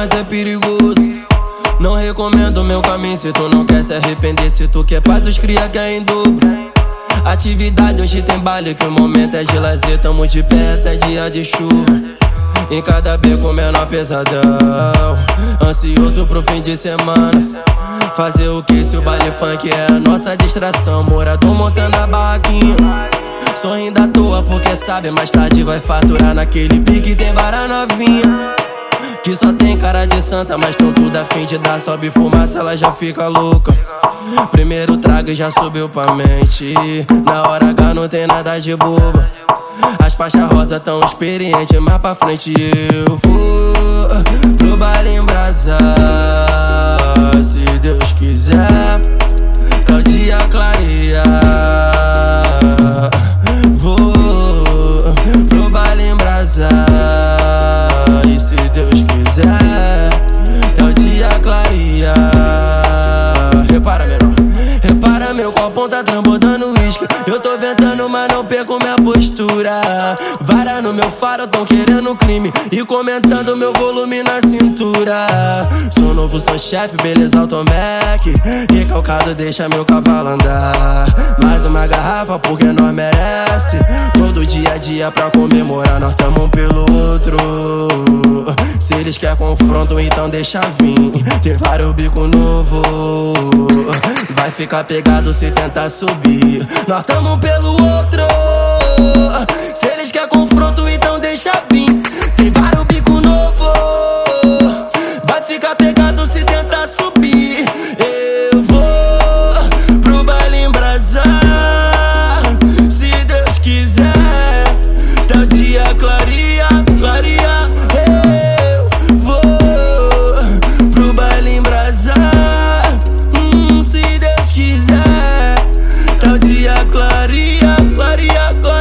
mas é perigoso. Não recomendo meu caminho se tu não quer se arrepender. Se tu quer paz, os cria que é em dobro. Atividade hoje tem baile, que o momento é de lazer. Tamo de pé até dia de chuva. Em cada beco menor pesadão Ansioso pro fim de semana Fazer o que se o baile funk é a nossa distração Morador montando a barraquinha Sorrindo à toa porque sabe mais tarde vai faturar Naquele pique tem vara novinha que só tem cara de santa, mas tão tudo fim de dar. Sobe fumaça, ela já fica louca. Primeiro trago já subiu pra mente. Na hora H não tem nada de boba. As faixas rosa tão experiente, mais pra frente eu vou pro baile embrasar. Repara, menor, repara meu copo tá trambodando uísque. Eu tô ventando, mas não perco minha postura. Vara no meu faro, tão querendo crime. E comentando meu volume na cintura. Sou novo, sou chefe, beleza, automec. Recalcado, deixa meu cavalo andar. Mais uma garrafa, porque nós merece. Todo dia a dia pra comemorar, nós tamo um pelo outro. Eles querem confronto, então deixa vir. Tem vários bico novo. Vai ficar pegado se tentar subir. Nós tamo pelo outro. Se eles querem confronto, clareia, clareia, clareia.